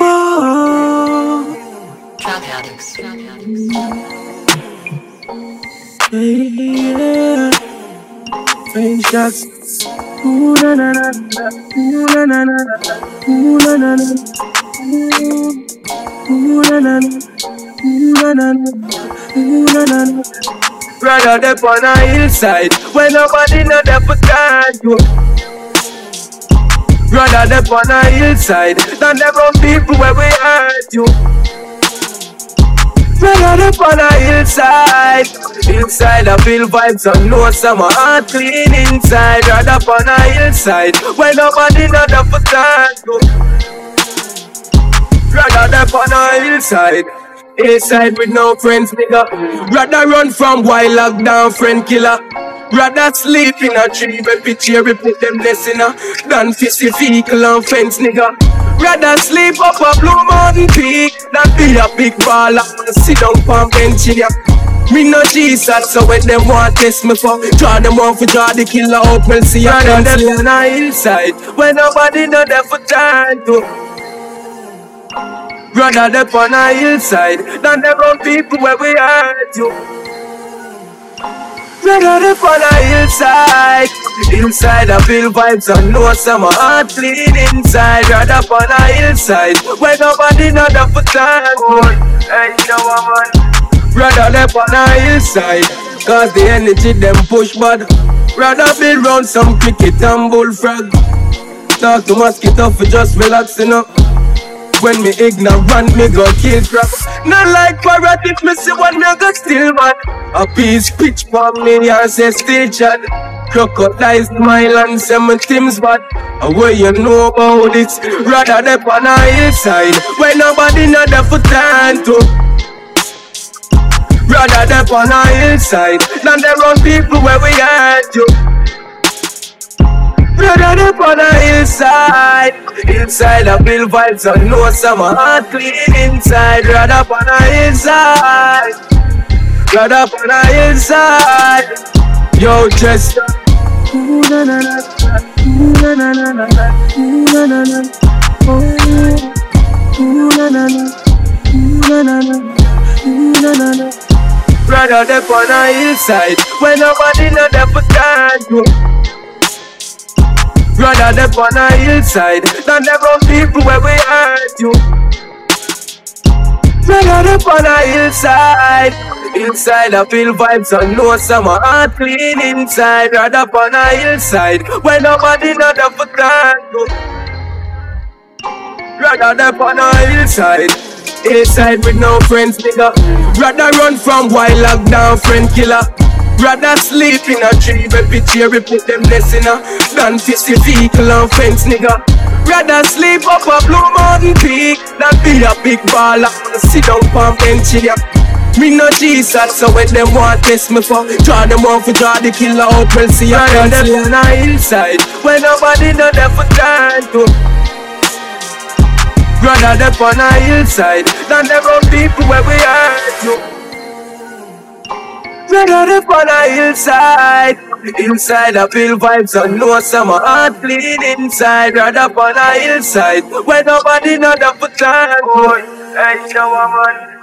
Oh, Drug addicts. Drug addicts. yeah. Rain shots. Ooh, na, na, na. Ooh, na, na, na. Ooh, na, na, na. Ooh, na, na, na. Ooh, na, na, na. Ooh, na, na, na. Rather dep on a hillside when nobody know there for guide you. Rather dep on a hillside than them on people where we hurt you. Rather dep on a hillside, inside I feel vibes and know some heart clean inside. Rather on a hillside when nobody know there for you. Rather dep on a hillside. Hillside with no friends, nigga. Rather run from wild lockdown friend killer. Rather sleep in a tree when picture put them nest in uh, than fish the vehicle and fence, nigga. Rather sleep up a blue mountain peak than be a big baller and sit down on bench in ya. Me no Jesus, so when them want test me for Draw them off for draw the killer out, well see ya Rather them on a hillside When nobody know there for time to Rather them on a hillside than them on people where we hurt you. Them on a hillside. Inside I feel vibes and know some heart clean inside. Rather on a hillside where nobody know the for time. Hey, you know man? Rather them on a hillside. Cause the energy them push bad. Rather build round some cricket and bullfrog. Talk to mosquito for just relaxing up. When me ignorant, me go kill crap. Not like parrot if me see one go still mad. A piece pitch for me and say still chat. Crocodile smile and say my Tim's bad. A way you know about it, rather than on a hillside where nobody know there for time to. Rather than on a hillside than them wrong people where we hurt you. Rather than on a hillside Inside I feel vibes I know some heart clean inside. Rather on a hillside Rather on a hillside Yo just Ooh na na na Ooh na na na na Ooh na na Oh Ooh na na Ooh na na na Ooh na na na Rather on a hillside When nobody know there for time Rather them on a hillside than them on people where we hurt you. Rather them on a hillside. Inside I feel vibes and know some heart clean inside. Rather on a hillside where nobody know the for time. Rather them on a hillside. Hillside with no friends, nigga. Rather run from wild lockdown friend killer. Rather sleep in a tree picture we put them in a Than fish the vehicle and fence nigga. Rather sleep up a blue mountain peak Than be a big baller. And sit down on bench ya me no Jesus, so when them want test me for Draw them off for draw the killer out, well see ya Rather them on a hillside When nobody know them for time to Rather them on a hillside Than them on people where we hurt you Rather up on a hillside Inside I feel vibes and know some heart clean inside. Rather up on a hillside Where nobody know the for time Boy, hey, know what man